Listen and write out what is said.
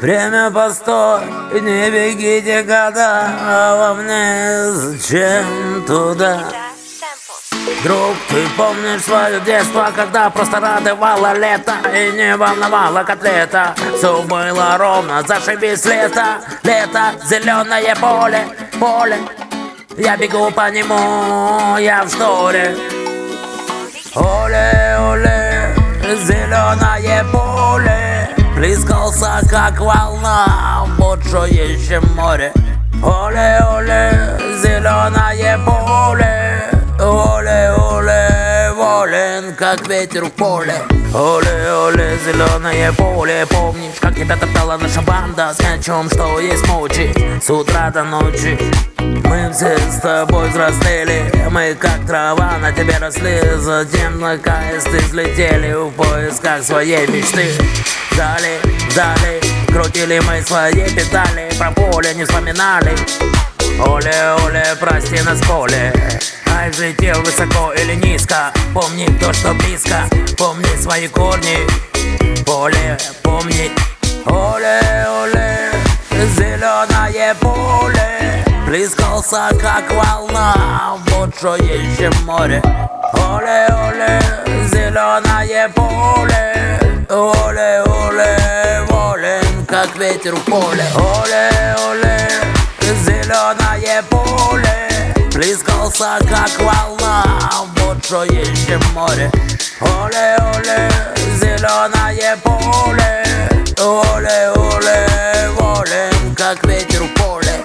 Время постой, не бегите года, а вам не зачем туда. Друг, ты помнишь свое детство, когда просто радовало лето И не волновало котлета? Все было ровно, зашибись лето Лето, зеленое поле, поле. Я бегу по нему, я в шторе. Оле, оле, Плескался, как волна бушующем море. Оле, оле, зеленое поле. Оле, оле, волен, как ветер в поле. Оле, оле, зеленое поле. Помнишь, как тебя топтала наша банда С мячом, что есть мочи С утра до ночи? Мы все с тобой взрослели Мы как трава на тебе росли Затем наконец ты взлетели В поисках своей мечты Дали, дали Крутили мы свои педали Про поле не вспоминали. Оле, оле, прости нас поле. Ай, взлетел высоко или низко Помни то, что близко Помни свои корни. Поле, помни. Оле, оле, зеленое поле Плескался, как волна в бушующем море. Оле, оле, как ветер в поле. Оле, оле, зеленое поле. Плескался, как волна в бушующем море. Оле, оле, зеленое поле. Оле, оле, волен, как ветер